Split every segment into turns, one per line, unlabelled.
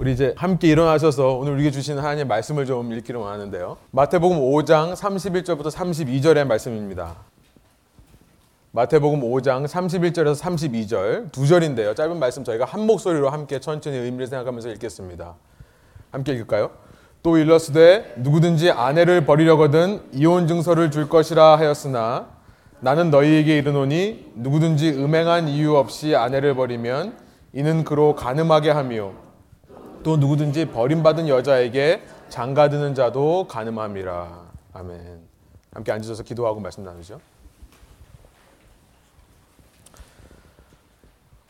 우리 이제 함께 일어나셔서 오늘 우리에게 주시는 하나님의 말씀을 좀 읽기를 원하는데요. 마태복음 5장 31절부터 32절의 말씀입니다. 마태복음 5장 31절에서 32절 두 절인데요. 짧은 말씀 저희가 한 목소리로 함께 천천히 의미를 생각하면서 읽겠습니다. 함께 읽을까요? 또 일러스되 누구든지 아내를 버리려거든 이혼 증서를 줄 것이라 하였으나 나는 너희에게 이르노니 누구든지 음행한 이유 없이 아내를 버리면 이는 그로 가늠하게 하며 또 누구든지 버림받은 여자에게 장가드는 자도 가늠함이라. 아멘. 함께 앉으셔서 기도하고 말씀 나누죠.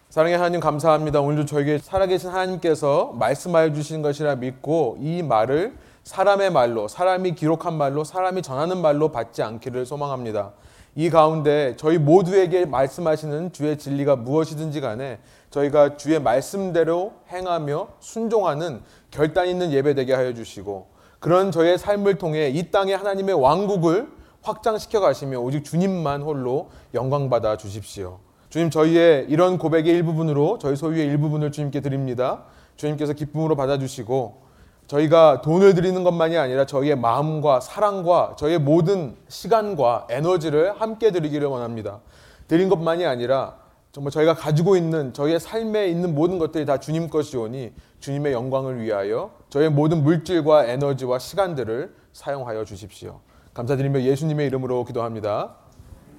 사랑의 하나님 감사합니다. 오늘도 저에게 살아계신 하나님께서 말씀하여 주신 것이라 믿고 이 말을 사람의 말로, 사람이 기록한 말로, 사람이 전하는 말로 받지 않기를 소망합니다. 이 가운데 저희 모두에게 말씀하시는 주의 진리가 무엇이든지 간에 저희가 주의 말씀대로 행하며 순종하는 결단 있는 예배 되게 하여 주시고 그런 저의 삶을 통해 이 땅에 하나님의 왕국을 확장시켜 가시며 오직 주님만 홀로 영광 받아 주십시오. 주님 저희의 이런 고백의 일부분으로 저희 소유의 일부분을 주님께 드립니다. 주님께서 기쁨으로 받아 주시고 저희가 돈을 드리는 것만이 아니라 저희의 마음과 사랑과 저희의 모든 시간과 에너지를 함께 드리기를 원합니다. 드린 것만이 아니라 정말 저희가 가지고 있는 저희의 삶에 있는 모든 것들이 다 주님 것이오니 주님의 영광을 위하여 저희의 모든 물질과 에너지와 시간들을 사용하여 주십시오. 감사드리며 예수님의 이름으로 기도합니다.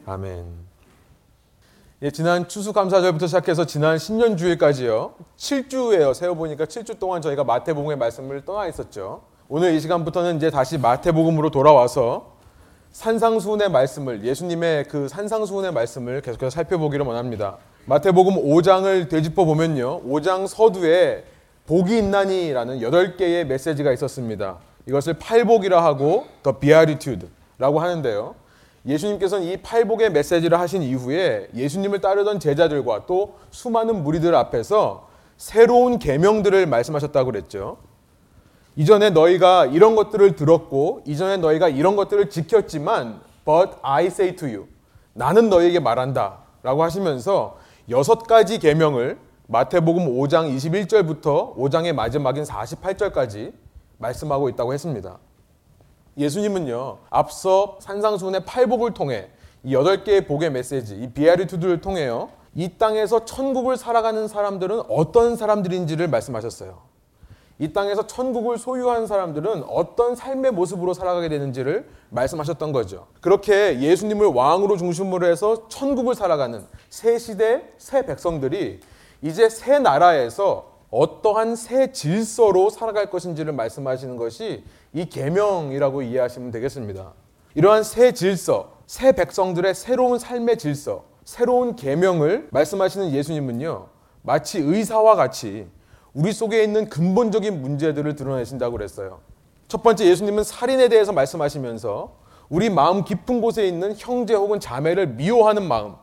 아멘. 예, 지난 추수감사절부터 시작해서 지난 신년주일까지요. 7주예요. 세어 보니까 7주 동안 저희가 마태복음의 말씀을 떠나 있었죠. 오늘 이 시간부터는 이제 다시 마태복음으로 돌아와서 산상수훈의 말씀을 예수님의 그 산상수훈의 말씀을 계속해서 살펴보기를 원합니다. 마태복음 5장을 되짚어 보면요. 5장 서두에 복이 있나니라는 8개의 메시지가 있었습니다. 이것을 팔복이라 하고 더 비아리튜드라고 하는데요. 예수님께서는 이 팔복의 메시지를 하신 이후에 예수님을 따르던 제자들과 또 수많은 무리들 앞에서 새로운 계명들을 말씀하셨다고 그랬죠. 이전에 너희가 이런 것들을 들었고 이전에 너희가 이런 것들을 지켰지만 but I say to you 나는 너희에게 말한다라고 하시면서 여섯 가지 계명을 마태복음 5장 21절부터 5장의 마지막인 48절까지 말씀하고 있다고 했습니다. 예수님은요, 앞서 산상수훈의 팔복을 통해 이 여덟 개의 복의 메시지, 이 비아리투드를 통해요, 이 땅에서 천국을 살아가는 사람들은 어떤 사람들인지를 말씀하셨어요. 이 땅에서 천국을 소유한 사람들은 어떤 삶의 모습으로 살아가게 되는지를 말씀하셨던 거죠. 그렇게 예수님을 왕으로 중심으로 해서 천국을 살아가는 새 시대 새 백성들이 이제 새 나라에서 어떠한 새 질서로 살아갈 것인지를 말씀하시는 것이 이 계명이라고 이해하시면 되겠습니다. 이러한 새 질서, 새 백성들의 새로운 삶의 질서, 새로운 계명을 말씀하시는 예수님은요. 마치 의사와 같이 우리 속에 있는 근본적인 문제들을 드러내신다고 그랬어요. 첫 번째 예수님은 살인에 대해서 말씀하시면서 우리 마음 깊은 곳에 있는 형제 혹은 자매를 미워하는 마음,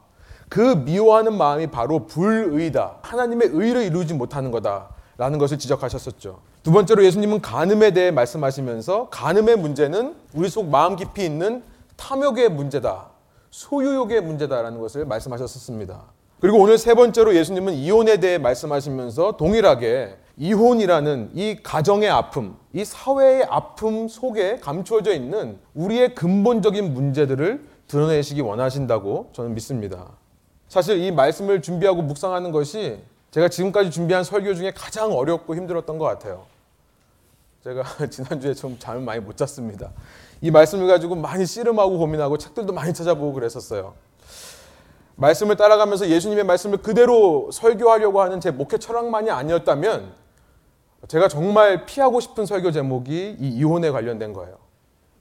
그 미워하는 마음이 바로 불의다. 하나님의 의를 이루지 못하는 거다 라는 것을 지적하셨었죠. 두 번째로 예수님은 간음에 대해 말씀하시면서 간음의 문제는 우리 속 마음 깊이 있는 탐욕의 문제다. 소유욕의 문제다라는 것을 말씀하셨었습니다. 그리고 오늘 세 번째로 예수님은 이혼에 대해 말씀하시면서 동일하게 이혼이라는 이 가정의 아픔, 이 사회의 아픔 속에 감추어져 있는 우리의 근본적인 문제들을 드러내시기 원하신다고 저는 믿습니다. 사실 이 말씀을 준비하고 묵상하는 것이 제가 지금까지 준비한 설교 중에 가장 어렵고 힘들었던 것 같아요. 제가 지난주에 좀 잠을 많이 못 잤습니다. 이 말씀을 가지고 많이 씨름하고 고민하고 책들도 많이 찾아보고 그랬었어요. 말씀을 따라가면서 예수님의 말씀을 그대로 설교하려고 하는 제 목회 철학만이 아니었다면 제가 정말 피하고 싶은 설교 제목이 이 이혼에 관련된 거예요.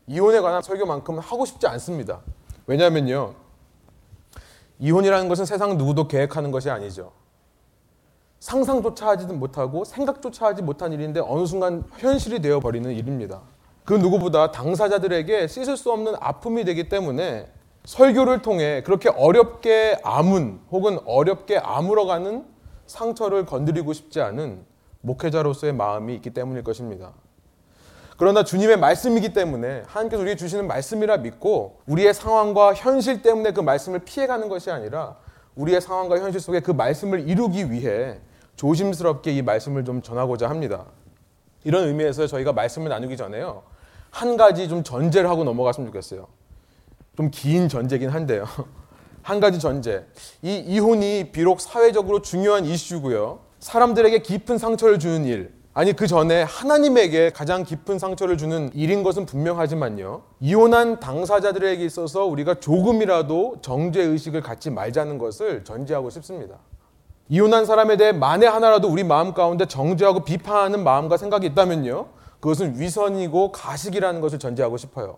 이혼에 관한 설교만큼은 하고 싶지 않습니다. 왜냐하면요. 이혼이라는 것은 세상 누구도 계획하는 것이 아니죠. 상상조차 하지도 못하고 생각조차 하지 못한 일인데 어느 순간 현실이 되어 버리는 일입니다. 그 누구보다 당사자들에게 씻을 수 없는 아픔이 되기 때문에 설교를 통해 그렇게 어렵게 아문 혹은 어렵게 아물어가는 상처를 건드리고 싶지 않은 목회자로서의 마음이 있기 때문일 것입니다. 그러나 주님의 말씀이기 때문에 하나님께서 우리에게 주시는 말씀이라 믿고 우리의 상황과 현실 때문에 그 말씀을 피해가는 것이 아니라 우리의 상황과 현실 속에 그 말씀을 이루기 위해 조심스럽게 이 말씀을 좀 전하고자 합니다. 이런 의미에서 저희가 말씀을 나누기 전에요. 한 가지 좀 전제를 하고 넘어갔으면 좋겠어요. 좀 긴 전제긴 한데요. 한 가지 전제. 이 이혼이 비록 사회적으로 중요한 이슈고요. 사람들에게 깊은 상처를 주는 일, 아니 그 전에 하나님에게 가장 깊은 상처를 주는 일인 것은 분명하지만요. 이혼한 당사자들에게 있어서 우리가 조금이라도 정죄 의식을 갖지 말자는 것을 전제하고 싶습니다. 이혼한 사람에 대해 만에 하나라도 우리 마음 가운데 정죄하고 비판하는 마음과 생각이 있다면요. 그것은 위선이고 가식이라는 것을 전제하고 싶어요.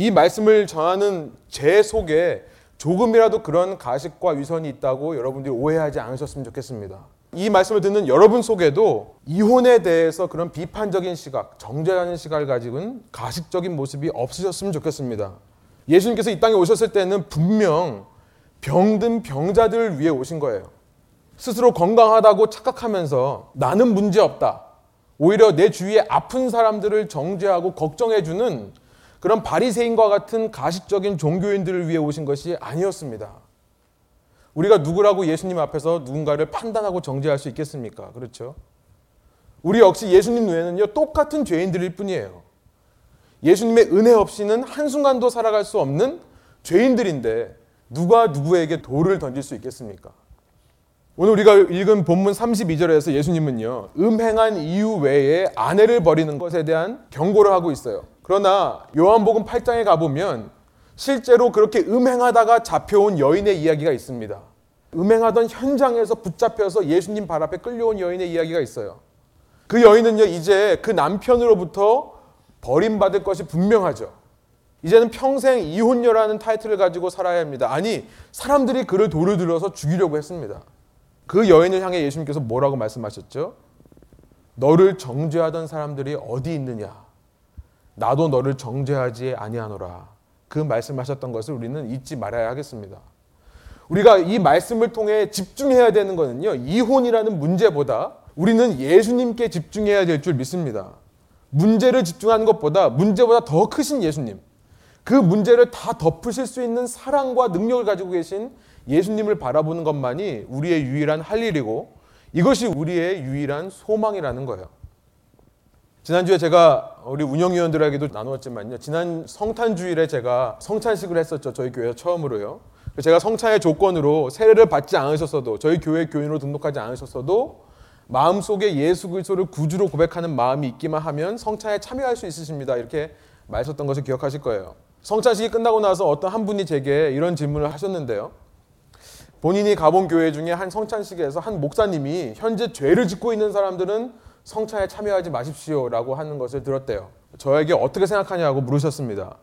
이 말씀을 전하는 제 속에 조금이라도 그런 가식과 위선이 있다고 여러분들이 오해하지 않으셨으면 좋겠습니다. 이 말씀을 듣는 여러분 속에도 이혼에 대해서 그런 비판적인 시각, 정죄하는 시각을 가지고는 가식적인 모습이 없으셨으면 좋겠습니다. 예수님께서 이 땅에 오셨을 때는 분명 병든 병자들을 위해 오신 거예요. 스스로 건강하다고 착각하면서 나는 문제 없다. 오히려 내 주위에 아픈 사람들을 정죄하고 걱정해주는 그런 바리새인과 같은 가식적인 종교인들을 위해 오신 것이 아니었습니다. 우리가 누구라고 예수님 앞에서 누군가를 판단하고 정죄할 수 있겠습니까? 그렇죠? 우리 역시 예수님 외에는요 똑같은 죄인들일 뿐이에요. 예수님의 은혜 없이는 한순간도 살아갈 수 없는 죄인들인데 누가 누구에게 돌을 던질 수 있겠습니까? 오늘 우리가 읽은 본문 32절에서 예수님은요, 음행한 이유 외에 아내를 버리는 것에 대한 경고를 하고 있어요. 그러나 요한복음 8장에 가보면 실제로 그렇게 음행하다가 잡혀온 여인의 이야기가 있습니다. 음행하던 현장에서 붙잡혀서 예수님 발 앞에 끌려온 여인의 이야기가 있어요. 그 여인은요, 이제 그 남편으로부터 버림받을 것이 분명하죠. 이제는 평생 이혼녀라는 타이틀을 가지고 살아야 합니다. 아니, 사람들이 그를 돌을 들어서 죽이려고 했습니다. 그 여인을 향해 예수님께서 뭐라고 말씀하셨죠? 너를 정죄하던 사람들이 어디 있느냐? 나도 너를 정죄하지 아니하노라. 그 말씀하셨던 것을 우리는 잊지 말아야 하겠습니다. 우리가 이 말씀을 통해 집중해야 되는 것은요. 이혼이라는 문제보다 우리는 예수님께 집중해야 될 줄 믿습니다. 문제를 집중하는 것보다 문제보다 더 크신 예수님. 그 문제를 다 덮으실 수 있는 사랑과 능력을 가지고 계신 예수님을 바라보는 것만이 우리의 유일한 할 일이고 이것이 우리의 유일한 소망이라는 거예요. 지난주에 제가 우리 운영위원들에게도 나누었지만요. 지난 성탄 주일에 제가 성찬식을 했었죠. 저희 교회 처음으로요. 제가 성찬의 조건으로 세례를 받지 않으셨어도 저희 교회 교인으로 등록하지 않으셨어도 마음속에 예수 그리스도를 구주로 고백하는 마음이 있기만 하면 성찬에 참여할 수 있으십니다. 이렇게 말했었던 것을 기억하실 거예요. 성찬식이 끝나고 나서 어떤 한 분이 제게 이런 질문을 하셨는데요. 본인이 가본 교회 중에 한 성찬식에서 한 목사님이 현재 죄를 짓고 있는 사람들은 성찬에 참여하지 마십시오라고 하는 것을 들었대요. 저에게 어떻게 생각하냐고 물으셨습니다.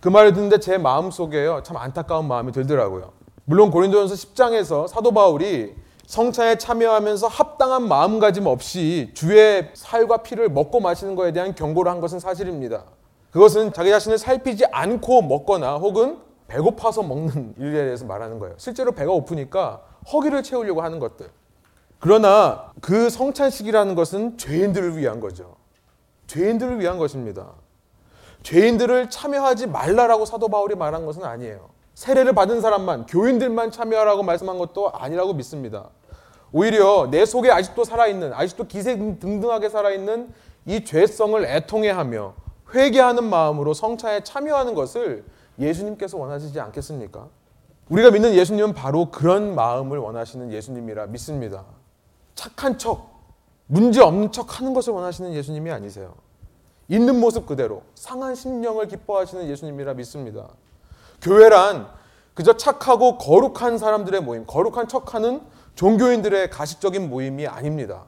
그 말을 듣는데 제 마음 속에요. 참 안타까운 마음이 들더라고요. 물론 고린도전서 10장에서 사도 바울이 성찬에 참여하면서 합당한 마음가짐 없이 주의 살과 피를 먹고 마시는 것에 대한 경고를 한 것은 사실입니다. 그것은 자기 자신을 살피지 않고 먹거나 혹은 배고파서 먹는 일에 대해서 말하는 거예요. 실제로 배가 고프니까 허기를 채우려고 하는 것들. 그러나 그 성찬식이라는 것은 죄인들을 위한 거죠. 죄인들을 위한 것입니다. 죄인들을 참여하지 말라라고 사도 바울이 말한 것은 아니에요. 세례를 받은 사람만, 교인들만 참여하라고 말씀한 것도 아니라고 믿습니다. 오히려 내 속에 아직도 살아있는, 아직도 기세등등하게 살아있는 이 죄성을 애통해 하며 회개하는 마음으로 성찬에 참여하는 것을 예수님께서 원하시지 않겠습니까? 우리가 믿는 예수님은 바로 그런 마음을 원하시는 예수님이라 믿습니다. 착한 척, 문제 없는 척 하는 것을 원하시는 예수님이 아니세요. 있는 모습 그대로 상한 심령을 기뻐하시는 예수님이라 믿습니다. 교회란 그저 착하고 거룩한 사람들의 모임, 거룩한 척하는 종교인들의 가식적인 모임이 아닙니다.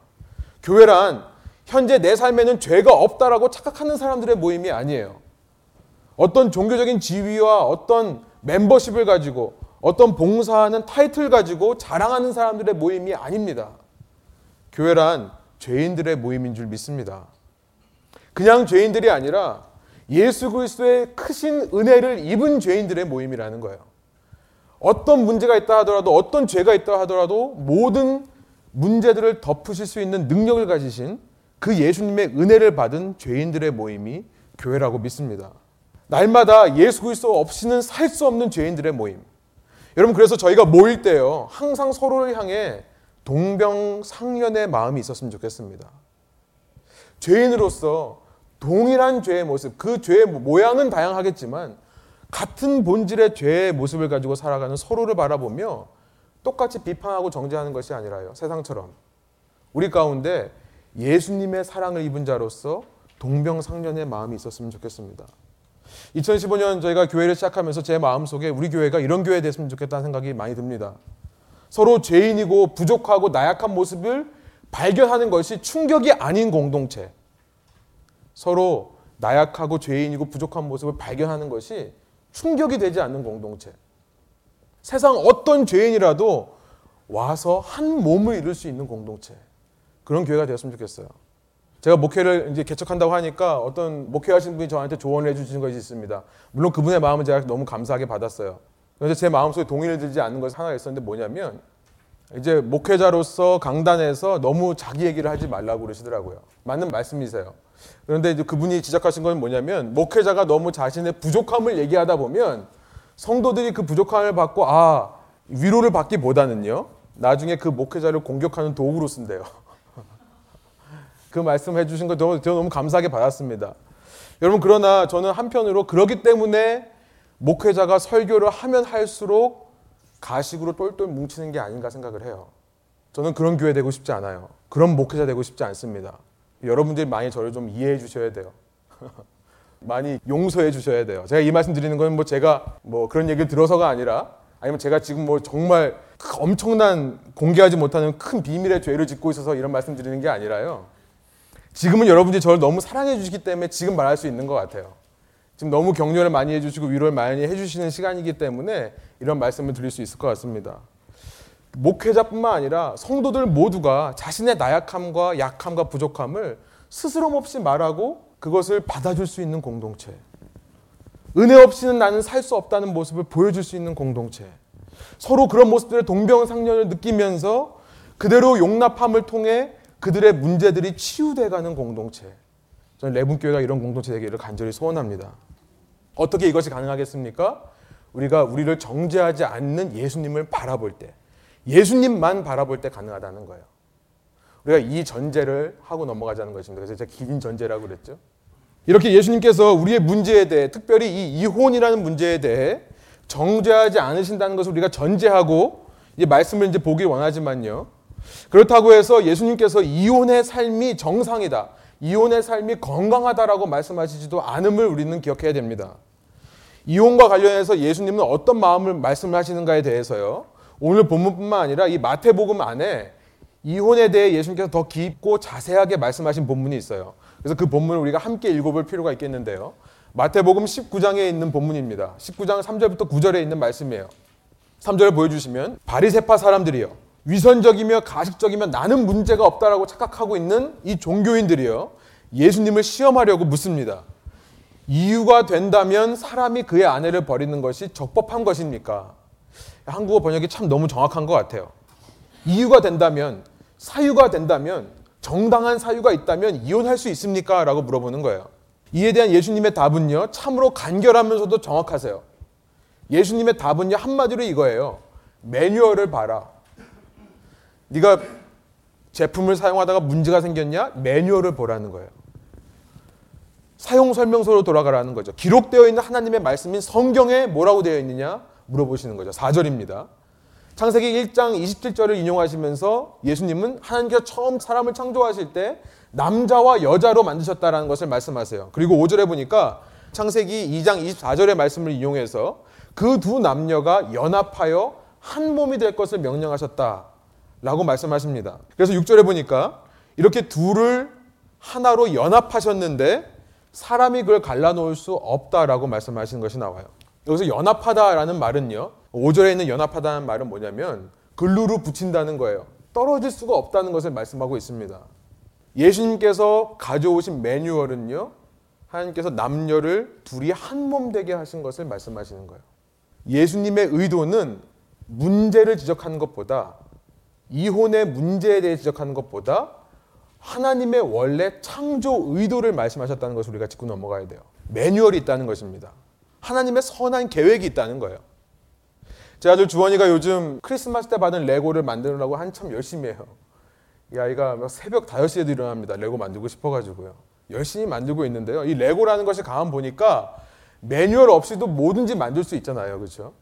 교회란 현재 내 삶에는 죄가 없다라고 착각하는 사람들의 모임이 아니에요. 어떤 종교적인 지위와 어떤 멤버십을 가지고 어떤 봉사하는 타이틀 가지고 자랑하는 사람들의 모임이 아닙니다. 교회란 죄인들의 모임인 줄 믿습니다. 그냥 죄인들이 아니라 예수 그리스도의 크신 은혜를 입은 죄인들의 모임이라는 거예요. 어떤 문제가 있다 하더라도 어떤 죄가 있다 하더라도 모든 문제들을 덮으실 수 있는 능력을 가지신 그 예수님의 은혜를 받은 죄인들의 모임이 교회라고 믿습니다. 날마다 예수 그리스도 없이는 살 수 없는 죄인들의 모임. 여러분 그래서 저희가 모일 때요. 항상 서로를 향해 동병상련의 마음이 있었으면 좋겠습니다. 죄인으로서 동일한 죄의 모습, 그 죄의 모양은 다양하겠지만 같은 본질의 죄의 모습을 가지고 살아가는 서로를 바라보며 똑같이 비판하고 정죄하는 것이 아니라요. 세상처럼. 우리 가운데 예수님의 사랑을 입은 자로서 동병상련의 마음이 있었으면 좋겠습니다. 2015년 저희가 교회를 시작하면서 제 마음속에 우리 교회가 이런 교회 됐으면 좋겠다는 생각이 많이 듭니다. 서로 죄인이고 부족하고 나약한 모습을 발견하는 것이 충격이 아닌 공동체. 서로 나약하고 죄인이고 부족한 모습을 발견하는 것이 충격이 되지 않는 공동체. 세상 어떤 죄인이라도 와서 한 몸을 이룰 수 있는 공동체. 그런 교회가 되었으면 좋겠어요. 제가 목회를 이제 개척한다고 하니까 어떤 목회하신 분이 저한테 조언을 해주시는 것이 있습니다. 물론 그분의 마음은 제가 너무 감사하게 받았어요. 그런데 제 마음속에 동의를 들지 않는 것이 하나 있었는데 뭐냐면 이제 목회자로서 강단에서 너무 자기 얘기를 하지 말라고 그러시더라고요. 맞는 말씀이세요. 그런데 그분이 지적하신 건 뭐냐면 목회자가 너무 자신의 부족함을 얘기하다 보면 성도들이 그 부족함을 받고 아 위로를 받기보다는요 나중에 그 목회자를 공격하는 도구로 쓴대요. 그 말씀 해주신 거 저는 너무 감사하게 받았습니다. 여러분 그러나 저는 한편으로 그러기 때문에 목회자가 설교를 하면 할수록 가식으로 똘똘 뭉치는 게 아닌가 생각을 해요. 저는 그런 교회 되고 싶지 않아요. 그런 목회자 되고 싶지 않습니다. 여러분들이 많이 저를 좀 이해해 주셔야 돼요. 많이 용서해 주셔야 돼요. 제가 이 말씀 드리는 건 뭐 제가 뭐 그런 얘기를 들어서가 아니라 아니면 제가 지금 뭐 정말 엄청난 공개하지 못하는 큰 비밀의 죄를 짓고 있어서 이런 말씀 드리는 게 아니라요. 지금은 여러분들이 저를 너무 사랑해 주시기 때문에 지금 말할 수 있는 것 같아요. 지금 너무 격려를 많이 해주시고 위로를 많이 해주시는 시간이기 때문에 이런 말씀을 드릴 수 있을 것 같습니다. 목회자뿐만 아니라 성도들 모두가 자신의 나약함과 약함과 부족함을 스스럼 없이 말하고 그것을 받아줄 수 있는 공동체. 은혜 없이는 나는 살 수 없다는 모습을 보여줄 수 있는 공동체. 서로 그런 모습들의 동병상련을 느끼면서 그대로 용납함을 통해 그들의 문제들이 치유돼가는 공동체. 저는 레분교회가 이런 공동체 되기를 간절히 소원합니다. 어떻게 이것이 가능하겠습니까? 우리가 우리를 정죄하지 않는 예수님을 바라볼 때, 예수님만 바라볼 때 가능하다는 거예요. 우리가 이 전제를 하고 넘어가자는 것입니다. 그래서 제가 긴 전제라고 그랬죠. 이렇게 예수님께서 우리의 문제에 대해, 특별히 이 이혼이라는 문제에 대해 정죄하지 않으신다는 것을 우리가 전제하고 이제 말씀을 이제 보길 원하지만요. 그렇다고 해서 예수님께서 이혼의 삶이 정상이다. 이혼의 삶이 건강하다라고 말씀하시지도 않음을 우리는 기억해야 됩니다. 이혼과 관련해서 예수님은 어떤 마음을 말씀을 하시는가에 대해서요. 오늘 본문뿐만 아니라 이 마태복음 안에 이혼에 대해 예수님께서 더 깊고 자세하게 말씀하신 본문이 있어요. 그래서 그 본문을 우리가 함께 읽어볼 필요가 있겠는데요. 마태복음 19장에 있는 본문입니다. 19장 3절부터 9절에 있는 말씀이에요. 3절을 보여주시면 바리세파 사람들이요. 위선적이며 가식적이며 나는 문제가 없다라고 착각하고 있는 이 종교인들이요. 예수님을 시험하려고 묻습니다. 이유가 된다면 사람이 그의 아내를 버리는 것이 적법한 것입니까? 한국어 번역이 참 너무 정확한 것 같아요. 이유가 된다면, 사유가 된다면, 정당한 사유가 있다면 이혼할 수 있습니까? 라고 물어보는 거예요. 이에 대한 예수님의 답은요, 참으로 간결하면서도 정확하세요. 예수님의 답은요, 한마디로 이거예요. 매뉴얼을 봐라. 네가 제품을 사용하다가 문제가 생겼냐? 매뉴얼을 보라는 거예요. 사용 설명서로 돌아가라는 거죠. 기록되어 있는 하나님의 말씀인 성경에 뭐라고 되어 있느냐? 물어보시는 거죠. 4절입니다. 창세기 1장 27절을 인용하시면서 예수님은 하나님께서 처음 사람을 창조하실 때 남자와 여자로 만드셨다라는 것을 말씀하세요. 그리고 5절에 보니까 창세기 2장 24절의 말씀을 이용해서 그 두 남녀가 연합하여 한 몸이 될 것을 명령하셨다. 라고 말씀하십니다. 그래서 6절에 보니까 이렇게 둘을 하나로 연합하셨는데 사람이 그걸 갈라놓을 수 없다라고 말씀하시는 것이 나와요. 여기서 연합하다라는 말은요. 5절에 있는 연합하다는 말은 뭐냐면 글루로 붙인다는 거예요. 떨어질 수가 없다는 것을 말씀하고 있습니다. 예수님께서 가져오신 매뉴얼은요. 하나님께서 남녀를 둘이 한 몸 되게 하신 것을 말씀하시는 거예요. 예수님의 의도는 문제를 지적하는 것보다 이혼의 문제에 대해 지적하는 것보다 하나님의 원래 창조 의도를 말씀하셨다는 것을 우리가 짚고 넘어가야 돼요. 매뉴얼이 있다는 것입니다. 하나님의 선한 계획이 있다는 거예요. 제 아들 주원이가 요즘 크리스마스 때 받은 레고를 만드느라고 한참 열심히 해요. 이 아이가 막 새벽 5시에도 일어납니다. 레고 만들고 싶어가지고요. 열심히 만들고 있는데요. 이 레고라는 것이 가만 보니까 매뉴얼 없이도 뭐든지 만들 수 있잖아요. 그렇죠?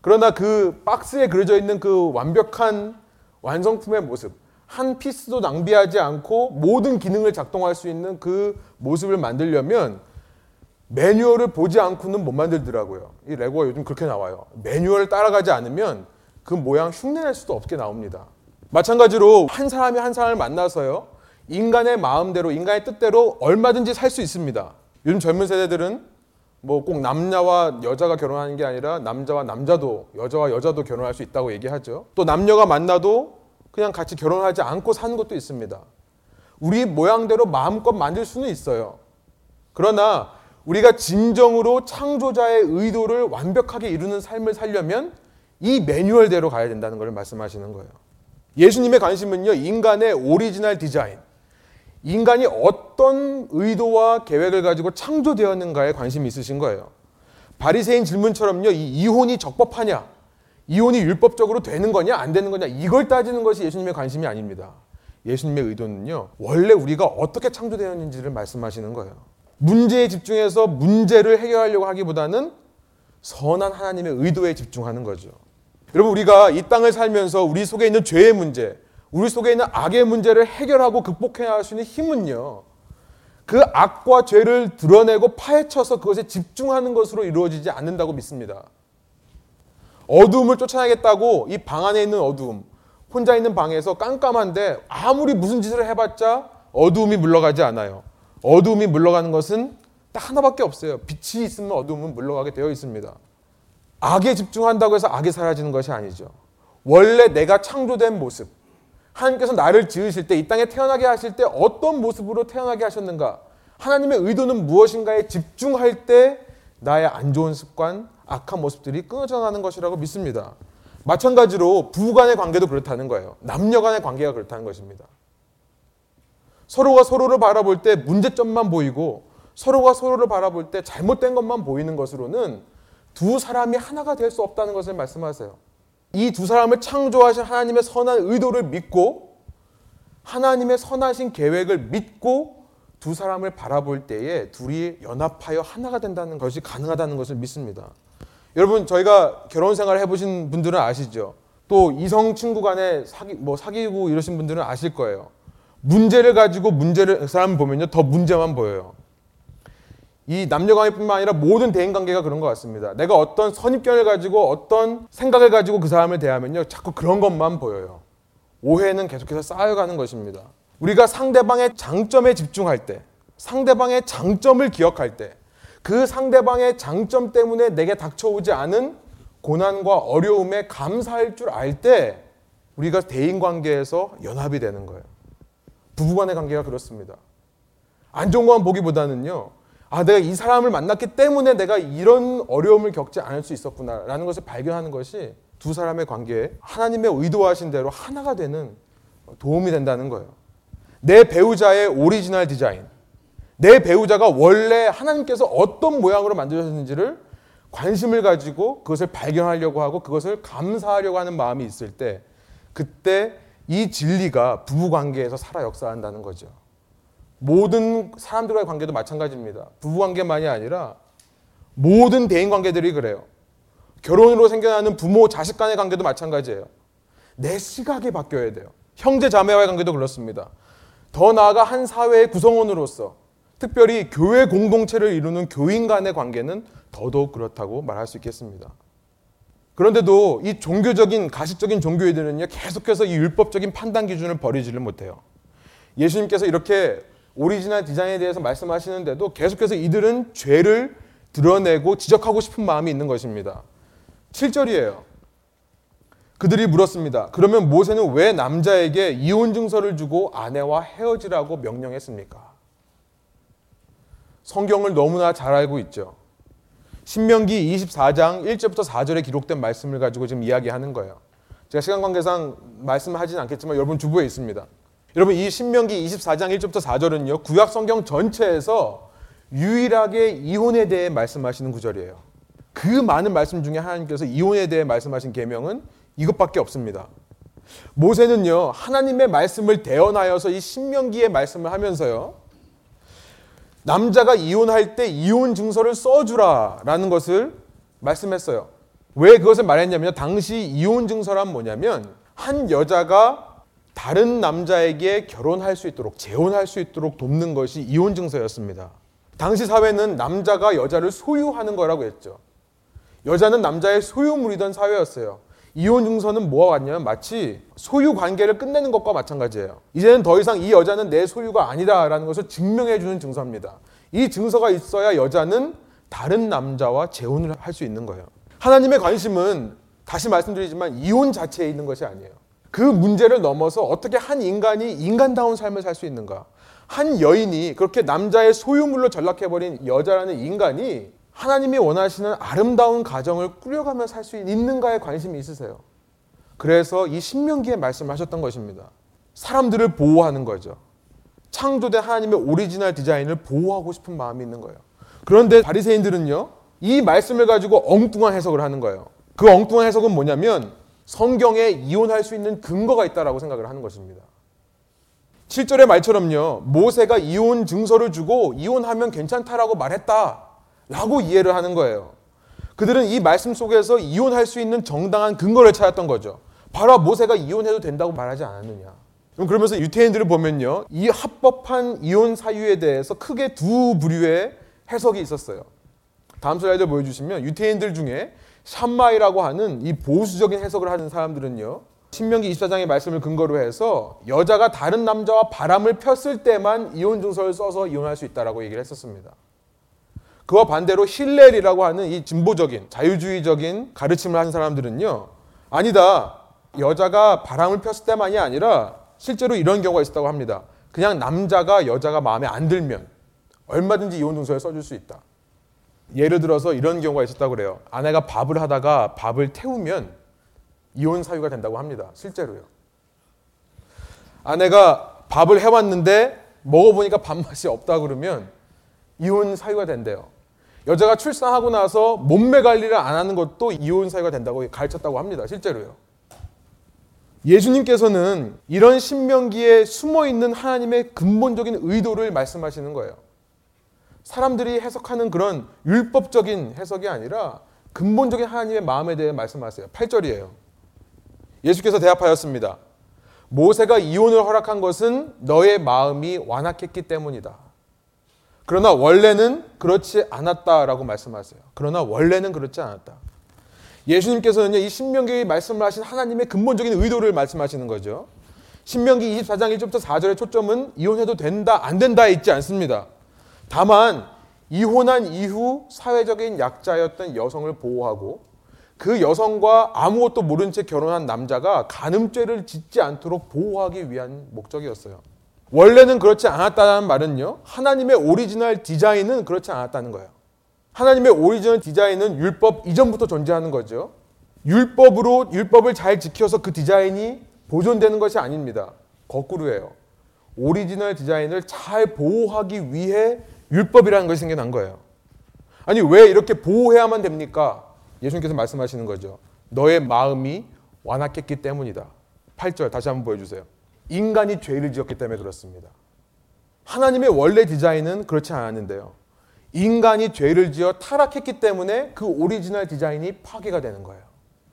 그러나 그 박스에 그려져 있는 그 완벽한 완성품의 모습, 한 피스도 낭비하지 않고 모든 기능을 작동할 수 있는 그 모습을 만들려면 매뉴얼을 보지 않고는 못 만들더라고요. 이 레고가 요즘 그렇게 나와요. 매뉴얼을 따라가지 않으면 그 모양 흉내낼 수도 없게 나옵니다. 마찬가지로 한 사람이 한 사람을 만나서요. 인간의 마음대로, 인간의 뜻대로 얼마든지 살 수 있습니다. 요즘 젊은 세대들은 뭐 꼭 남녀와 여자가 결혼하는 게 아니라 남자와 남자도, 여자와 여자도 결혼할 수 있다고 얘기하죠. 또 남녀가 만나도 그냥 같이 결혼하지 않고 사는 것도 있습니다. 우리 모양대로 마음껏 만들 수는 있어요. 그러나 우리가 진정으로 창조자의 의도를 완벽하게 이루는 삶을 살려면 이 매뉴얼대로 가야 된다는 것을 말씀하시는 거예요. 예수님의 관심은요, 인간의 오리지널 디자인. 인간이 어떤 의도와 계획을 가지고 창조되었는가에 관심이 있으신 거예요. 바리새인 질문처럼요, 이 이혼이 적법하냐, 이혼이 율법적으로 되는 거냐, 안 되는 거냐, 이걸 따지는 것이 예수님의 관심이 아닙니다. 예수님의 의도는요, 원래 우리가 어떻게 창조되었는지를 말씀하시는 거예요. 문제에 집중해서 문제를 해결하려고 하기보다는 선한 하나님의 의도에 집중하는 거죠. 여러분 우리가 이 땅을 살면서 우리 속에 있는 죄의 문제, 우리 속에 있는 악의 문제를 해결하고 극복해야 할 수 있는 힘은요. 그 악과 죄를 드러내고 파헤쳐서 그것에 집중하는 것으로 이루어지지 않는다고 믿습니다. 어두움을 쫓아내겠다고 이 방 안에 있는 어두움, 혼자 있는 방에서 깜깜한데 아무리 무슨 짓을 해봤자 어두움이 물러가지 않아요. 어두움이 물러가는 것은 딱 하나밖에 없어요. 빛이 있으면 어두움은 물러가게 되어 있습니다. 악에 집중한다고 해서 악이 사라지는 것이 아니죠. 원래 내가 창조된 모습, 하나님께서 나를 지으실 때, 이 땅에 태어나게 하실 때 어떤 모습으로 태어나게 하셨는가? 하나님의 의도는 무엇인가에 집중할 때 나의 안 좋은 습관, 악한 모습들이 끊어져 나는 것이라고 믿습니다. 마찬가지로 부부 간의 관계도 그렇다는 거예요. 남녀 간의 관계가 그렇다는 것입니다. 서로가 서로를 바라볼 때 문제점만 보이고 서로가 서로를 바라볼 때 잘못된 것만 보이는 것으로는 두 사람이 하나가 될 수 없다는 것을 말씀하세요. 이 두 사람을 창조하신 하나님의 선한 의도를 믿고 하나님의 선하신 계획을 믿고 두 사람을 바라볼 때에 둘이 연합하여 하나가 된다는 것이 가능하다는 것을 믿습니다. 여러분 저희가 결혼 생활 해보신 분들은 아시죠? 또 이성 친구 간에 사귀 뭐 사귀고 이러신 분들은 아실 거예요. 문제를 가지고 문제를 그 사람 보면요 더 문제만 보여요. 이 남녀관계뿐만 아니라 모든 대인 관계가 그런 것 같습니다. 내가 어떤 선입견을 가지고 어떤 생각을 가지고 그 사람을 대하면요 자꾸 그런 것만 보여요. 오해는 계속해서 쌓여가는 것입니다. 우리가 상대방의 장점에 집중할 때, 상대방의 장점을 기억할 때, 그 상대방의 장점 때문에 내게 닥쳐오지 않은 고난과 어려움에 감사할 줄 알 때, 우리가 대인 관계에서 연합이 되는 거예요. 부부간의 관계가 그렇습니다. 안 좋은 것만 보기보다는요. 아, 내가 이 사람을 만났기 때문에 내가 이런 어려움을 겪지 않을 수 있었구나라는 것을 발견하는 것이 두 사람의 관계에 하나님의 의도하신 대로 하나가 되는 도움이 된다는 거예요. 내 배우자의 오리지널 디자인, 내 배우자가 원래 하나님께서 어떤 모양으로 만드셨는지를 관심을 가지고 그것을 발견하려고 하고 그것을 감사하려고 하는 마음이 있을 때 그때 이 진리가 부부 관계에서 살아 역사한다는 거죠. 모든 사람들과의 관계도 마찬가지입니다. 부부 관계만이 아니라 모든 대인 관계들이 그래요. 결혼으로 생겨나는 부모 자식 간의 관계도 마찬가지예요. 내 시각이 바뀌어야 돼요. 형제 자매와의 관계도 그렇습니다. 더 나아가 한 사회의 구성원으로서 특별히 교회 공동체를 이루는 교인 간의 관계는 더더욱 그렇다고 말할 수 있겠습니다. 그런데도 이 종교적인 가식적인 종교인들은요 계속해서 이 율법적인 판단 기준을 버리지를 못해요. 예수님께서 이렇게 오리지널 디자인에 대해서 말씀하시는데도 계속해서 이들은 죄를 드러내고 지적하고 싶은 마음이 있는 것입니다. 7절이에요. 그들이 물었습니다. 그러면 모세는 왜 남자에게 이혼 증서를 주고 아내와 헤어지라고 명령했습니까? 성경을 너무나 잘 알고 있죠. 신명기 24장 1절부터 4절에 기록된 말씀을 가지고 지금 이야기하는 거예요. 제가 시간 관계상 말씀을 하지는 않겠지만 여러분 주부에 있습니다. 여러분 이 신명기 24장 1절부터 4절은요. 구약 성경 전체에서 유일하게 이혼에 대해 말씀하시는 구절이에요. 그 많은 말씀 중에 하나님께서 이혼에 대해 말씀하신 계명은 이것밖에 없습니다. 모세는요 하나님의 말씀을 대언하여서 이 신명기의 말씀을 하면서요 남자가 이혼할 때 이혼 증서를 써주라라는 것을 말씀했어요. 왜 그것을 말했냐면 당시 이혼 증서란 뭐냐면 한 여자가 다른 남자에게 결혼할 수 있도록 재혼할 수 있도록 돕는 것이 이혼 증서였습니다. 당시 사회는 남자가 여자를 소유하는 거라고 했죠. 여자는 남자의 소유물이던 사회였어요. 이혼 증서는 뭐와 같냐면 마치 소유 관계를 끝내는 것과 마찬가지예요. 이제는 더 이상 이 여자는 내 소유가 아니다라는 것을 증명해 주는 증서입니다. 이 증서가 있어야 여자는 다른 남자와 재혼을 할 수 있는 거예요. 하나님의 관심은 다시 말씀드리지만 이혼 자체에 있는 것이 아니에요. 그 문제를 넘어서 어떻게 한 인간이 인간다운 삶을 살 수 있는가? 한 여인이 그렇게 남자의 소유물로 전락해버린 여자라는 인간이 하나님이 원하시는 아름다운 가정을 꾸려가며 살 수 있는가에 관심이 있으세요. 그래서 이 신명기에 말씀하셨던 것입니다. 사람들을 보호하는 거죠. 창조된 하나님의 오리지널 디자인을 보호하고 싶은 마음이 있는 거예요. 그런데 바리새인들은요. 이 말씀을 가지고 엉뚱한 해석을 하는 거예요. 그 엉뚱한 해석은 뭐냐면 성경에 이혼할 수 있는 근거가 있다라고 생각을 하는 것입니다. 7절의 말처럼요. 모세가 이혼 증서를 주고 이혼하면 괜찮다라고 말했다. 라고 이해를 하는 거예요. 그들은 이 말씀 속에서 이혼할 수 있는 정당한 근거를 찾았던 거죠. 바로 모세가 이혼해도 된다고 말하지 않았느냐. 그러면서 유태인들을 보면요. 이 합법한 이혼 사유에 대해서 크게 두 부류의 해석이 있었어요. 다음 슬라이드 보여주시면 유태인들 중에 샴마이라고 하는 이 보수적인 해석을 하는 사람들은요. 신명기 24장의 말씀을 근거로 해서 여자가 다른 남자와 바람을 폈을 때만 이혼 증서를 써서 이혼할 수 있다라고 얘기를 했었습니다. 그와 반대로 힐렐이라고 하는 이 진보적인 자유주의적인 가르침을 하는 사람들은요. 아니다. 여자가 바람을 폈을 때만이 아니라 실제로 이런 경우가 있었다고 합니다. 그냥 남자가 여자가 마음에 안 들면 얼마든지 이혼 증서를 써줄 수 있다. 예를 들어서 이런 경우가 있었다고 그래요. 아내가 밥을 하다가 밥을 태우면 이혼 사유가 된다고 합니다. 실제로요. 아내가 밥을 해왔는데 먹어보니까 밥맛이 없다 그러면 이혼 사유가 된대요. 여자가 출산하고 나서 몸매 관리를 안 하는 것도 이혼 사유가 된다고 가르쳤다고 합니다. 실제로요. 예수님께서는 이런 신명기에 숨어 있는 하나님의 근본적인 의도를 말씀하시는 거예요. 사람들이 해석하는 그런 율법적인 해석이 아니라 근본적인 하나님의 마음에 대해 말씀하세요. 8절이에요. 예수께서 대답하였습니다. 모세가 이혼을 허락한 것은 너의 마음이 완악했기 때문이다. 그러나 원래는 그렇지 않았다라고 말씀하세요. 그러나 원래는 그렇지 않았다. 예수님께서는 이 신명기에 말씀을 하신 하나님의 근본적인 의도를 말씀하시는 거죠. 신명기 24장 1절부터 4절의 초점은 이혼해도 된다, 안 된다에 있지 않습니다. 다만 이혼한 이후 사회적인 약자였던 여성을 보호하고 그 여성과 아무것도 모른 채 결혼한 남자가 간음죄를 짓지 않도록 보호하기 위한 목적이었어요. 원래는 그렇지 않았다는 말은요. 하나님의 오리지널 디자인은 그렇지 않았다는 거예요. 하나님의 오리지널 디자인은 율법 이전부터 존재하는 거죠. 율법으로 율법을 잘 지켜서 그 디자인이 보존되는 것이 아닙니다. 거꾸로예요. 오리지널 디자인을 잘 보호하기 위해 율법이라는 것이 생겨난 거예요. 아니 왜 이렇게 보호해야만 됩니까? 예수님께서 말씀하시는 거죠. 너의 마음이 완악했기 때문이다. 8절 다시 한번 보여주세요. 인간이 죄를 지었기 때문에 그렇습니다. 하나님의 원래 디자인은 그렇지 않았는데요. 인간이 죄를 지어 타락했기 때문에 그 오리지널 디자인이 파괴가 되는 거예요.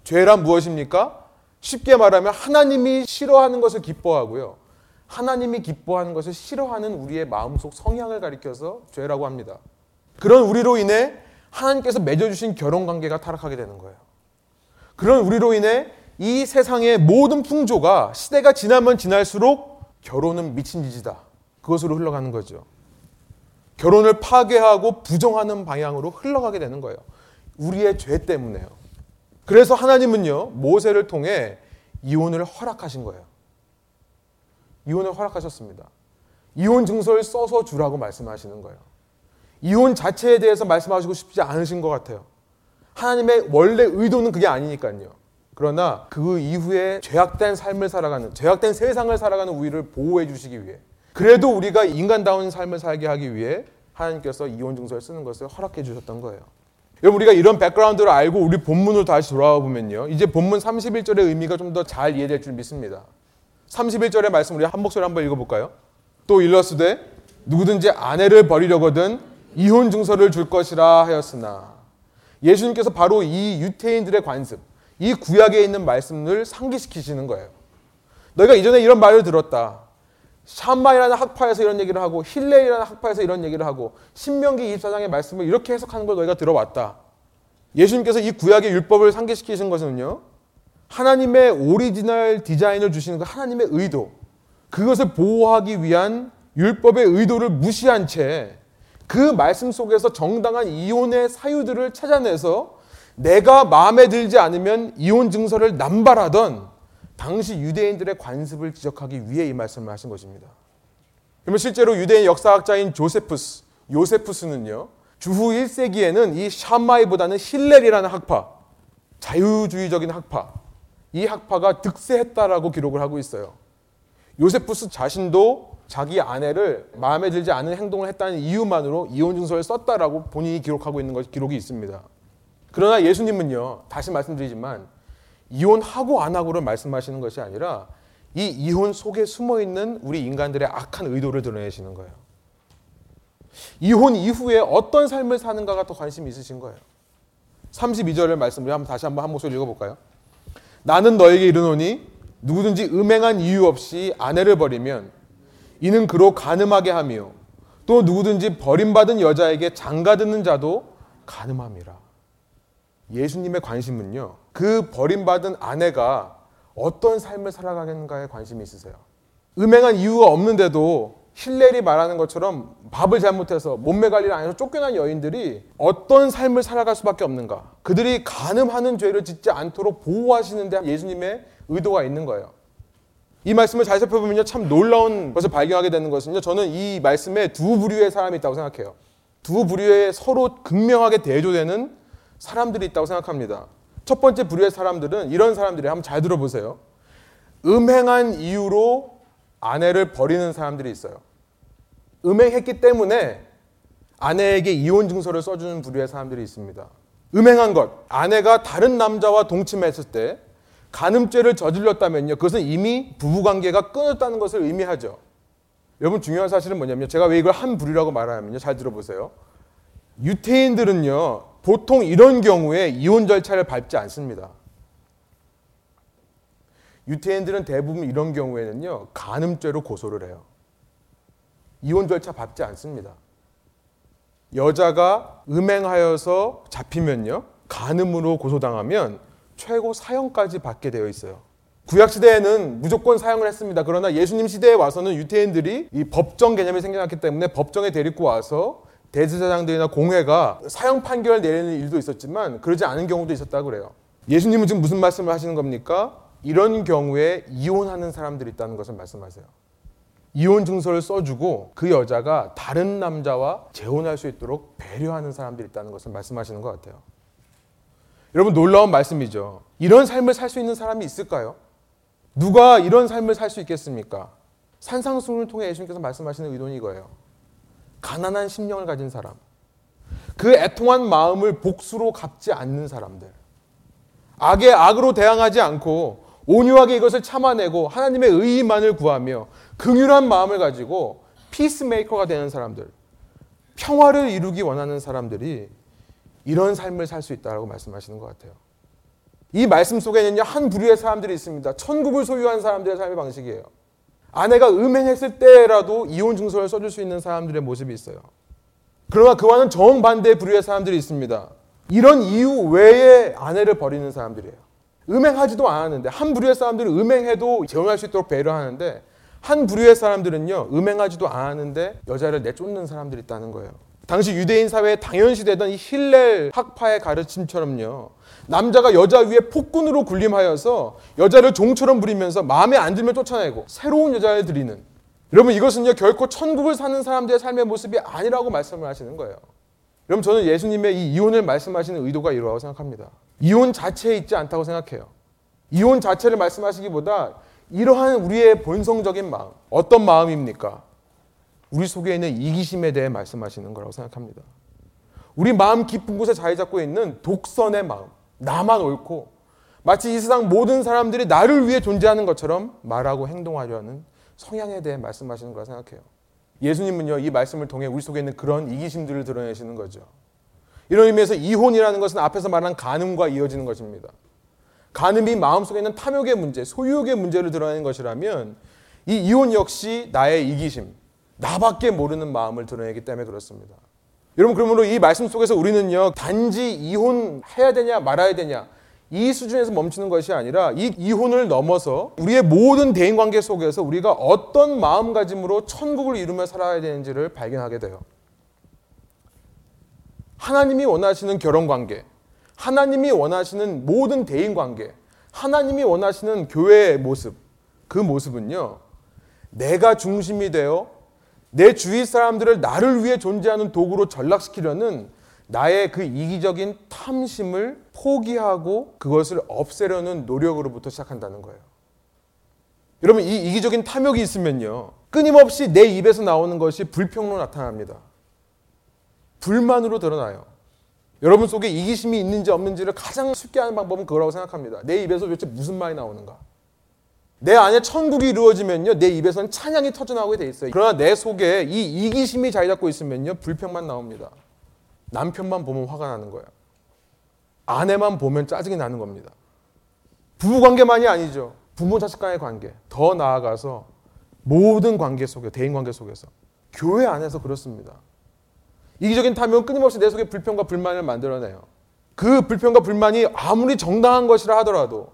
죄란 무엇입니까? 쉽게 말하면 하나님이 싫어하는 것을 기뻐하고요. 하나님이 기뻐하는 것을 싫어하는 우리의 마음속 성향을 가리켜서 죄라고 합니다. 그런 우리로 인해 하나님께서 맺어주신 결혼 관계가 타락하게 되는 거예요. 그런 우리로 인해 이 세상의 모든 풍조가 시대가 지나면 지날수록 결혼은 미친 짓이다. 그것으로 흘러가는 거죠. 결혼을 파괴하고 부정하는 방향으로 흘러가게 되는 거예요. 우리의 죄 때문에요. 그래서 하나님은요, 모세를 통해 이혼을 허락하신 거예요. 이혼을 허락하셨습니다. 이혼 증서를 써서 주라고 말씀하시는 거예요. 이혼 자체에 대해서 말씀하시고 싶지 않으신 것 같아요. 하나님의 원래 의도는 그게 아니니까요. 그러나 그 이후에 죄악된 삶을 살아가는, 죄악된 세상을 살아가는 우리를 보호해 주시기 위해 그래도 우리가 인간다운 삶을 살게 하기 위해 하나님께서 이혼 증서를 쓰는 것을 허락해 주셨던 거예요. 여러분 우리가 이런 백그라운드를 알고 우리 본문으로 다시 돌아와 보면요. 이제 본문 31절의 의미가 좀 더 잘 이해될 줄 믿습니다. 31절의 말씀 우리 한 목소리 한번 읽어볼까요? 또 일러스되 누구든지 아내를 버리려거든 이혼 증서를 줄 것이라 하였으나 예수님께서 바로 이 유태인들의 관습, 이 구약에 있는 말씀을 상기시키시는 거예요. 너희가 이전에 이런 말을 들었다. 샴마이라는 학파에서 이런 얘기를 하고 힐레이라는 학파에서 이런 얘기를 하고 신명기 24장의 말씀을 이렇게 해석하는 걸 너희가 들어왔다. 예수님께서 이 구약의 율법을 상기시키신 것은요. 하나님의 오리지널 디자인을 주시는 그 하나님의 의도. 그것을 보호하기 위한 율법의 의도를 무시한 채 그 말씀 속에서 정당한 이혼의 사유들을 찾아내서 내가 마음에 들지 않으면 이혼 증서를 남발하던 당시 유대인들의 관습을 지적하기 위해 이 말씀을 하신 것입니다. 그러면 실제로 유대인 역사학자인 조세푸스, 요세푸스는요, 주후 1세기에는 이 샴마이보다는 힐렐이라는 학파, 자유주의적인 학파, 이 학파가 득세했다라고 기록을 하고 있어요. 요세푸스 자신도 자기 아내를 마음에 들지 않은 행동을 했다는 이유만으로 이혼 증서를 썼다라고 본인이 기록하고 있는 것 기록이 있습니다. 그러나 예수님은요, 다시 말씀드리지만 이혼하고 안 하고를 말씀하시는 것이 아니라 이 이혼 속에 숨어 있는 우리 인간들의 악한 의도를 드러내시는 거예요. 이혼 이후에 어떤 삶을 사는가가 더 관심이 있으신 거예요. 32절의 말씀을 한번 다시 한번 한 목소리 읽어볼까요? 나는 너에게 이르노니 누구든지 음행한 이유 없이 아내를 버리면 이는 그로 가늠하게 하며 또 누구든지 버림받은 여자에게 장가드는 자도 가늠함이라. 예수님의 관심은요. 그 버림받은 아내가 어떤 삶을 살아가는가에 관심이 있으세요. 음행한 이유가 없는데도 힐렐이 말하는 것처럼 밥을 잘못해서 몸매 관리를 안 해서 쫓겨난 여인들이 어떤 삶을 살아갈 수밖에 없는가. 그들이 가늠하는 죄를 짓지 않도록 보호하시는데 예수님의 의도가 있는 거예요. 이 말씀을 잘 살펴보면요. 참 놀라운 것을 발견하게 되는 것은요. 저는 이 말씀에 두 부류의 사람이 있다고 생각해요. 두 부류의 서로 극명하게 대조되는 사람들이 있다고 생각합니다. 첫 번째 부류의 사람들은 이런 사람들이 한번 잘 들어보세요. 음행한 이유로 아내를 버리는 사람들이 있어요. 음행했기 때문에 아내에게 이혼 증서를 써주는 부류의 사람들이 있습니다. 음행한 것, 아내가 다른 남자와 동침했을 때 간음죄를 저질렀다면요. 그것은 이미 부부관계가 끊었다는 것을 의미하죠. 여러분 중요한 사실은 뭐냐면 제가 왜 이걸 한 부류라고 말하냐면요. 잘 들어보세요. 유태인들은요. 보통 이런 경우에 이혼 절차를 밟지 않습니다. 유태인들은 대부분 이런 경우에는요. 간음죄로 고소를 해요. 이혼 절차 밟지 않습니다. 여자가 음행하여서 잡히면요. 간음으로 고소당하면 최고 사형까지 받게 되어 있어요. 구약 시대에는 무조건 사용을 했습니다. 그러나 예수님 시대에 와서는 유태인들이 이 법정 개념이 생겨났기 때문에 법정에 데리고 와서 대제사장들이나 공회가 사형 판결을 내리는 일도 있었지만 그러지 않은 경우도 있었다고 그래요. 예수님은 지금 무슨 말씀을 하시는 겁니까? 이런 경우에 이혼하는 사람들이 있다는 것을 말씀하세요. 이혼 증서를 써주고 그 여자가 다른 남자와 재혼할 수 있도록 배려하는 사람들이 있다는 것을 말씀하시는 것 같아요. 여러분 놀라운 말씀이죠. 이런 삶을 살 수 있는 사람이 있을까요? 누가 이런 삶을 살 수 있겠습니까? 산상수훈을 통해 예수님께서 말씀하시는 의도는 이거예요. 가난한 심령을 가진 사람. 그 애통한 마음을 복수로 갚지 않는 사람들. 악에 악으로 대항하지 않고 온유하게 이것을 참아내고 하나님의 의만을 구하며 긍휼한 마음을 가지고 피스메이커가 되는 사람들. 평화를 이루기 원하는 사람들이 이런 삶을 살 수 있다고 말씀하시는 것 같아요. 이 말씀 속에는요, 한 부류의 사람들이 있습니다. 천국을 소유한 사람들의 삶의 방식이에요. 아내가 음행했을 때라도 이혼 증서를 써줄 수 있는 사람들의 모습이 있어요. 그러나 그와는 정반대의 부류의 사람들이 있습니다. 이런 이유 외에 아내를 버리는 사람들이에요. 음행하지도 않았는데, 한 부류의 사람들은 음행해도 재혼할 수 있도록 배려하는데, 한 부류의 사람들은요, 음행하지도 않았는데 여자를 내쫓는 사람들이 있다는 거예요. 당시 유대인 사회에 당연시되던 이 힐렐 학파의 가르침처럼요. 남자가 여자 위에 폭군으로 군림하여서 여자를 종처럼 부리면서 마음에 안 들면 쫓아내고 새로운 여자를 들이는 여러분 이것은요 결코 천국을 사는 사람들의 삶의 모습이 아니라고 말씀을 하시는 거예요. 여러분 저는 예수님의 이 이혼을 말씀하시는 의도가 이러하고 생각합니다. 이혼 자체에 있지 않다고 생각해요. 이혼 자체를 말씀하시기보다 이러한 우리의 본성적인 마음 어떤 마음입니까? 우리 속에 있는 이기심에 대해 말씀하시는 거라고 생각합니다. 우리 마음 깊은 곳에 자리 잡고 있는 독선의 마음, 나만 옳고 마치 이 세상 모든 사람들이 나를 위해 존재하는 것처럼 말하고 행동하려는 성향에 대해 말씀하시는 거라 생각해요. 예수님은요, 이 말씀을 통해 우리 속에 있는 그런 이기심들을 드러내시는 거죠. 이런 의미에서 이혼이라는 것은 앞에서 말한 간음과 이어지는 것입니다. 간음이 마음속에 있는 탐욕의 문제, 소유욕의 문제를 드러내는 것이라면 이 이혼 역시 나의 이기심, 나밖에 모르는 마음을 드러내기 때문에 그렇습니다. 여러분 그러므로 이 말씀 속에서 우리는요 단지 이혼해야 되냐 말아야 되냐 이 수준에서 멈추는 것이 아니라 이 이혼을 넘어서 우리의 모든 대인 관계 속에서 우리가 어떤 마음가짐으로 천국을 이루며 살아야 되는지를 발견하게 돼요. 하나님이 원하시는 결혼 관계, 하나님이 원하시는 모든 대인 관계, 하나님이 원하시는 교회의 모습, 그 모습은요, 내가 중심이 되어 내 주위 사람들을 나를 위해 존재하는 도구로 전락시키려는 나의 그 이기적인 탐심을 포기하고 그것을 없애려는 노력으로부터 시작한다는 거예요. 여러분, 이 이기적인 탐욕이 있으면요, 끊임없이 내 입에서 나오는 것이 불평으로 나타납니다. 불만으로 드러나요. 여러분 속에 이기심이 있는지 없는지를 가장 쉽게 하는 방법은 그거라고 생각합니다. 내 입에서 도대체 무슨 말이 나오는가? 내 안에 천국이 이루어지면요, 내 입에서는 찬양이 터져나오게 돼 있어요. 그러나 내 속에 이 이기심이 자리 잡고 있으면요, 불평만 나옵니다. 남편만 보면 화가 나는 거예요. 아내만 보면 짜증이 나는 겁니다. 부부 관계만이 아니죠. 부모 자식 간의 관계. 더 나아가서 모든 관계 속에, 대인 관계 속에서. 교회 안에서 그렇습니다. 이기적인 탐욕은 끊임없이 내 속에 불평과 불만을 만들어내요. 그 불평과 불만이 아무리 정당한 것이라 하더라도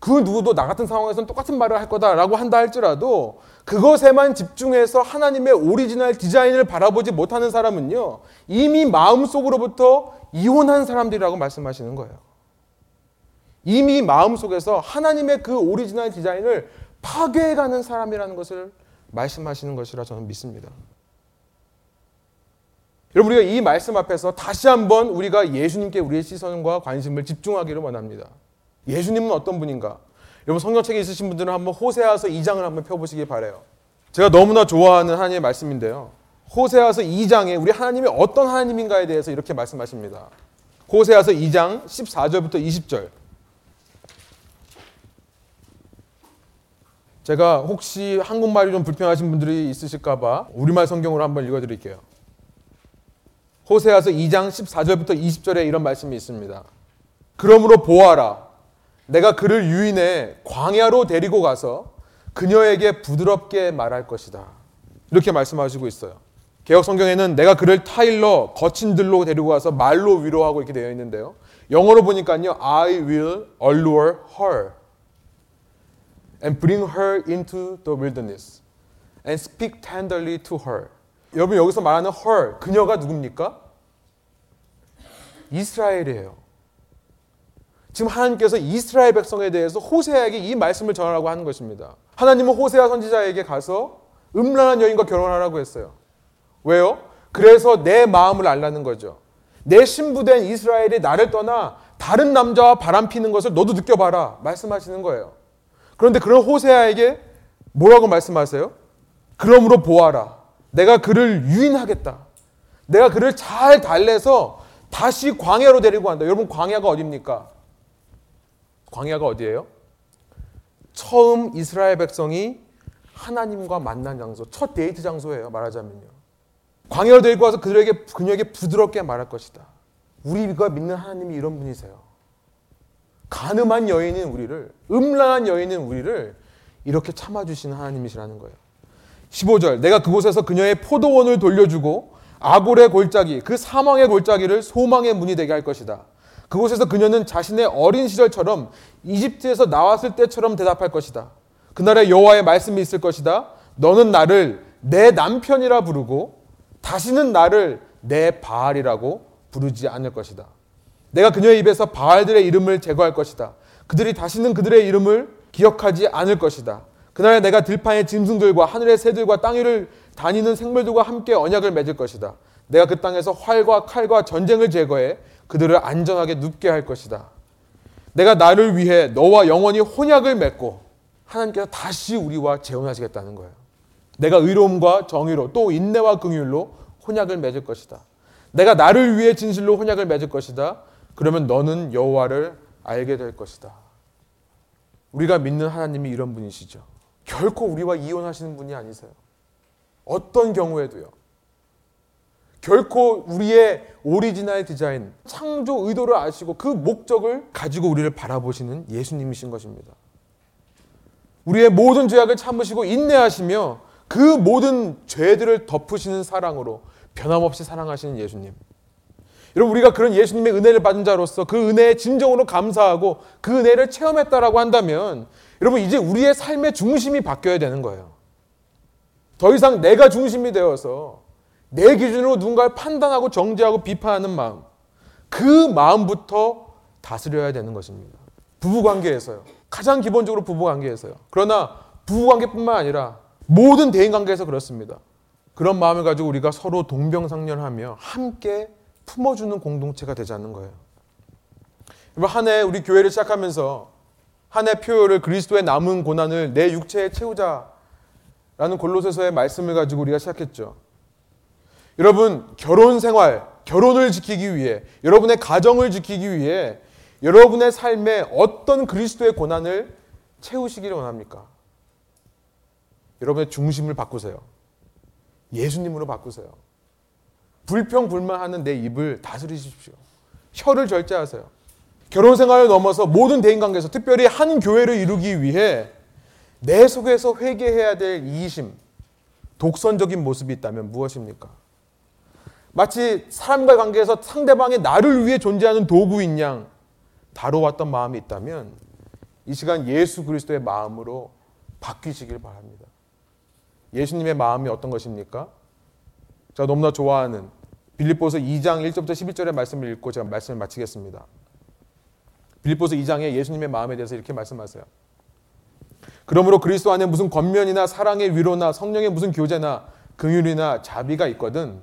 그 누구도 나 같은 상황에서는 똑같은 말을 할 거다라고 한다 할지라도 그것에만 집중해서 하나님의 오리지널 디자인을 바라보지 못하는 사람은요, 이미 마음속으로부터 이혼한 사람들이라고 말씀하시는 거예요. 이미 마음속에서 하나님의 그 오리지널 디자인을 파괴해가는 사람이라는 것을 말씀하시는 것이라 저는 믿습니다. 여러분 우리가 이 말씀 앞에서 다시 한번 우리가 예수님께 우리의 시선과 관심을 집중하기를 원합니다. 예수님은 어떤 분인가? 여러분 성경책에 있으신 분들은 한번 호세아서 2장을 한번 펴보시기 바래요. 제가 너무나 좋아하는 하나님의 말씀인데요. 호세아서 2장에 우리 하나님이 어떤 하나님인가에 대해서 이렇게 말씀하십니다. 호세아서 2장 14절부터 20절. 제가 혹시 한국말이 좀 불편하신 분들이 있으실까봐 우리말 성경으로 한번 읽어드릴게요. 호세아서 2장 14절부터 20절에 이런 말씀이 있습니다. 그러므로 보아라. 내가 그를 유인해 광야로 데리고 가서 그녀에게 부드럽게 말할 것이다. 이렇게 말씀하시고 있어요. 개혁 성경에는 내가 그를 타일러 거친 들로 데리고 가서 말로 위로하고 이렇게 되어 있는데요. 영어로 보니까요. I will allure her and bring her into the wilderness and speak tenderly to her. 여러분 여기서 말하는 her 그녀가 누굽니까? 이스라엘이에요. 지금 하나님께서 이스라엘 백성에 대해서 호세아에게 이 말씀을 전하라고 하는 것입니다. 하나님은 호세아 선지자에게 가서 음란한 여인과 결혼하라고 했어요. 왜요? 그래서 내 마음을 알라는 거죠. 내 신부된 이스라엘이 나를 떠나 다른 남자와 바람 피는 것을 너도 느껴봐라. 말씀하시는 거예요. 그런데 그런 호세아에게 뭐라고 말씀하세요? 그러므로 보아라. 내가 그를 유인하겠다. 내가 그를 잘 달래서 다시 광야로 데리고 간다. 여러분 광야가 어딥니까? 광야가 어디예요? 처음 이스라엘 백성이 하나님과 만난 장소, 첫 데이트 장소예요. 말하자면요. 광야로 데리고 와서 그들에게 그녀에게 부드럽게 말할 것이다. 우리가 믿는 하나님이 이런 분이세요. 가늠한 여인인 우리를, 음란한 여인인 우리를 이렇게 참아주시는 하나님이시라는 거예요. 15절, 내가 그곳에서 그녀의 포도원을 돌려주고 아골의 골짜기, 그 사망의 골짜기를 소망의 문이 되게 할 것이다. 그곳에서 그녀는 자신의 어린 시절처럼 이집트에서 나왔을 때처럼 대답할 것이다. 그날의 여호와의 말씀이 있을 것이다. 너는 나를 내 남편이라 부르고 다시는 나를 내 바알이라고 부르지 않을 것이다. 내가 그녀의 입에서 바알들의 이름을 제거할 것이다. 그들이 다시는 그들의 이름을 기억하지 않을 것이다. 그날에 내가 들판의 짐승들과 하늘의 새들과 땅 위를 다니는 생물들과 함께 언약을 맺을 것이다. 내가 그 땅에서 활과 칼과 전쟁을 제거해 그들을 안전하게 눕게 할 것이다. 내가 나를 위해 너와 영원히 혼약을 맺고 하나님께서 다시 우리와 재혼하시겠다는 거예요. 내가 의로움과 정의로 또 인내와 긍휼로 혼약을 맺을 것이다. 내가 나를 위해 진실로 혼약을 맺을 것이다. 그러면 너는 여호와를 알게 될 것이다. 우리가 믿는 하나님이 이런 분이시죠. 결코 우리와 이혼하시는 분이 아니세요. 어떤 경우에도요. 결코 우리의 오리지널 디자인, 창조 의도를 아시고 그 목적을 가지고 우리를 바라보시는 예수님이신 것입니다. 우리의 모든 죄악을 참으시고 인내하시며 그 모든 죄들을 덮으시는 사랑으로 변함없이 사랑하시는 예수님. 여러분 우리가 그런 예수님의 은혜를 받은 자로서 그 은혜에 진정으로 감사하고 그 은혜를 체험했다라고 한다면 여러분 이제 우리의 삶의 중심이 바뀌어야 되는 거예요. 더 이상 내가 중심이 되어서 내 기준으로 누군가를 판단하고 정죄하고 비판하는 마음 그 마음부터 다스려야 되는 것입니다. 부부 관계에서요. 가장 기본적으로 부부 관계에서요. 그러나 부부 관계뿐만 아니라 모든 대인 관계에서 그렇습니다. 그런 마음을 가지고 우리가 서로 동병상련하며 함께 품어주는 공동체가 되자는 거예요. 한 해 우리 교회를 시작하면서 한 해 표요를 그리스도의 남은 고난을 내 육체에 채우자라는 골로새서의 말씀을 가지고 우리가 시작했죠. 여러분 결혼 생활, 결혼을 지키기 위해 여러분의 가정을 지키기 위해 여러분의 삶에 어떤 그리스도의 고난을 채우시기를 원합니까? 여러분의 중심을 바꾸세요. 예수님으로 바꾸세요. 불평불만하는 내 입을 다스리십시오. 혀를 절제하세요. 결혼 생활을 넘어서 모든 대인 관계에서 특별히 한 교회를 이루기 위해 내 속에서 회개해야 될 이심, 독선적인 모습이 있다면 무엇입니까? 마치 사람과 관계에서 상대방의 나를 위해 존재하는 도구인 양 다뤄왔던 마음이 있다면 이 시간 예수 그리스도의 마음으로 바뀌시길 바랍니다. 예수님의 마음이 어떤 것입니까? 제가 너무나 좋아하는 빌립보서 2장 1절부터 11절의 말씀을 읽고 제가 말씀을 마치겠습니다. 빌립보서 2장에 예수님의 마음에 대해서 이렇게 말씀하세요. 그러므로 그리스도 안에 무슨 권면이나 사랑의 위로나 성령의 무슨 교제나 긍휼이나 자비가 있거든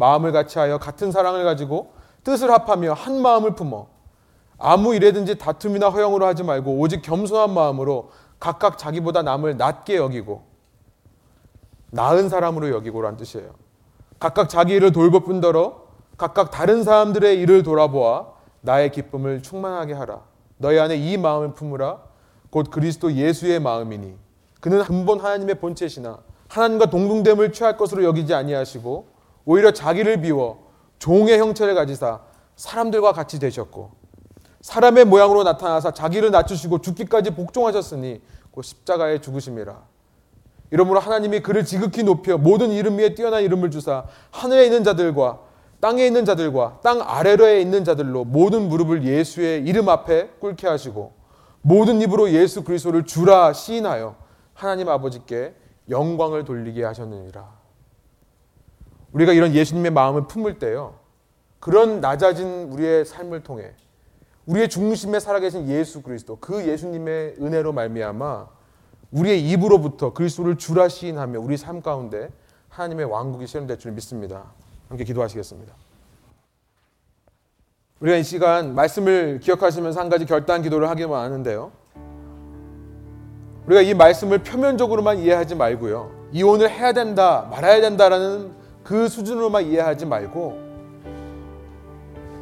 마음을 같이하여 같은 사랑을 가지고 뜻을 합하며 한 마음을 품어 아무 일에든지 다툼이나 허영으로 하지 말고 오직 겸손한 마음으로 각각 자기보다 남을 낮게 여기고 나은 사람으로 여기고란 뜻이에요. 각각 자기 일을 돌볼 뿐더러 각각 다른 사람들의 일을 돌아보아 나의 기쁨을 충만하게 하라. 너희 안에 이 마음을 품으라. 곧 그리스도 예수의 마음이니 그는 근본 하나님의 본체시나 하나님과 동등됨을 취할 것으로 여기지 아니하시고 오히려 자기를 비워 종의 형체를 가지사 사람들과 같이 되셨고 사람의 모양으로 나타나사 자기를 낮추시고 죽기까지 복종하셨으니 곧 십자가에 죽으심이라. 이러므로 하나님이 그를 지극히 높여 모든 이름 위에 뛰어난 이름을 주사 하늘에 있는 자들과 땅에 있는 자들과 땅 아래로에 있는 자들로 모든 무릎을 예수의 이름 앞에 꿇게 하시고 모든 입으로 예수 그리스도를 주라 시인하여 하나님 아버지께 영광을 돌리게 하셨느니라. 우리가 이런 예수님의 마음을 품을 때요. 그런 낮아진 우리의 삶을 통해 우리의 중심에 살아계신 예수 그리스도 그 예수님의 은혜로 말미암아 우리의 입으로부터 그리스도를 주라 시인하며 우리 삶 가운데 하나님의 왕국이 실현될 줄 믿습니다. 함께 기도하시겠습니다. 우리가 이 시간 말씀을 기억하시면서 한 가지 결단 기도를 하기만 하는데요. 우리가 이 말씀을 표면적으로만 이해하지 말고요. 이혼을 해야 된다, 말아야 된다라는 그 수준으로만 이해하지 말고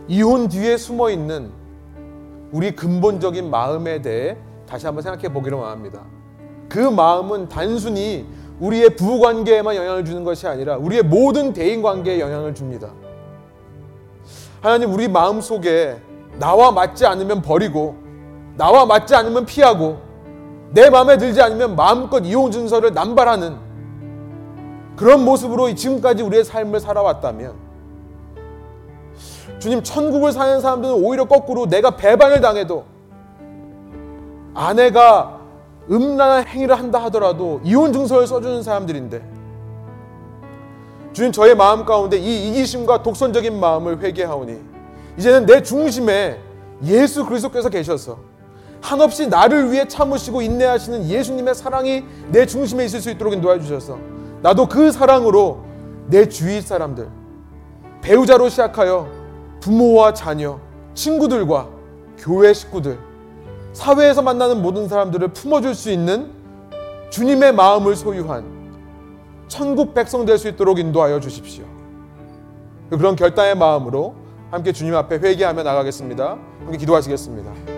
이혼 뒤에 숨어 있는 우리 근본적인 마음에 대해 다시 한번 생각해 보기로 합니다. 그 마음은 단순히 우리의 부부 관계에만 영향을 주는 것이 아니라 우리의 모든 대인 관계에 영향을 줍니다. 하나님 우리 마음 속에 나와 맞지 않으면 버리고 나와 맞지 않으면 피하고 내 마음에 들지 않으면 마음껏 이혼 준서를 남발하는 그런 모습으로 지금까지 우리의 삶을 살아왔다면 주님 천국을 사는 사람들은 오히려 거꾸로 내가 배반을 당해도 아내가 음란한 행위를 한다 하더라도 이혼 증서를 써주는 사람들인데 주님 저의 마음 가운데 이 이기심과 독선적인 마음을 회개하오니 이제는 내 중심에 예수 그리스도께서 계셔서 한없이 나를 위해 참으시고 인내하시는 예수님의 사랑이 내 중심에 있을 수 있도록 도와주셔서 나도 그 사랑으로 내 주위 사람들 배우자로 시작하여 부모와 자녀 친구들과 교회 식구들 사회에서 만나는 모든 사람들을 품어줄 수 있는 주님의 마음을 소유한 천국 백성 될 수 있도록 인도하여 주십시오. 그런 결단의 마음으로 함께 주님 앞에 회개하며 나가겠습니다. 함께 기도하시겠습니다.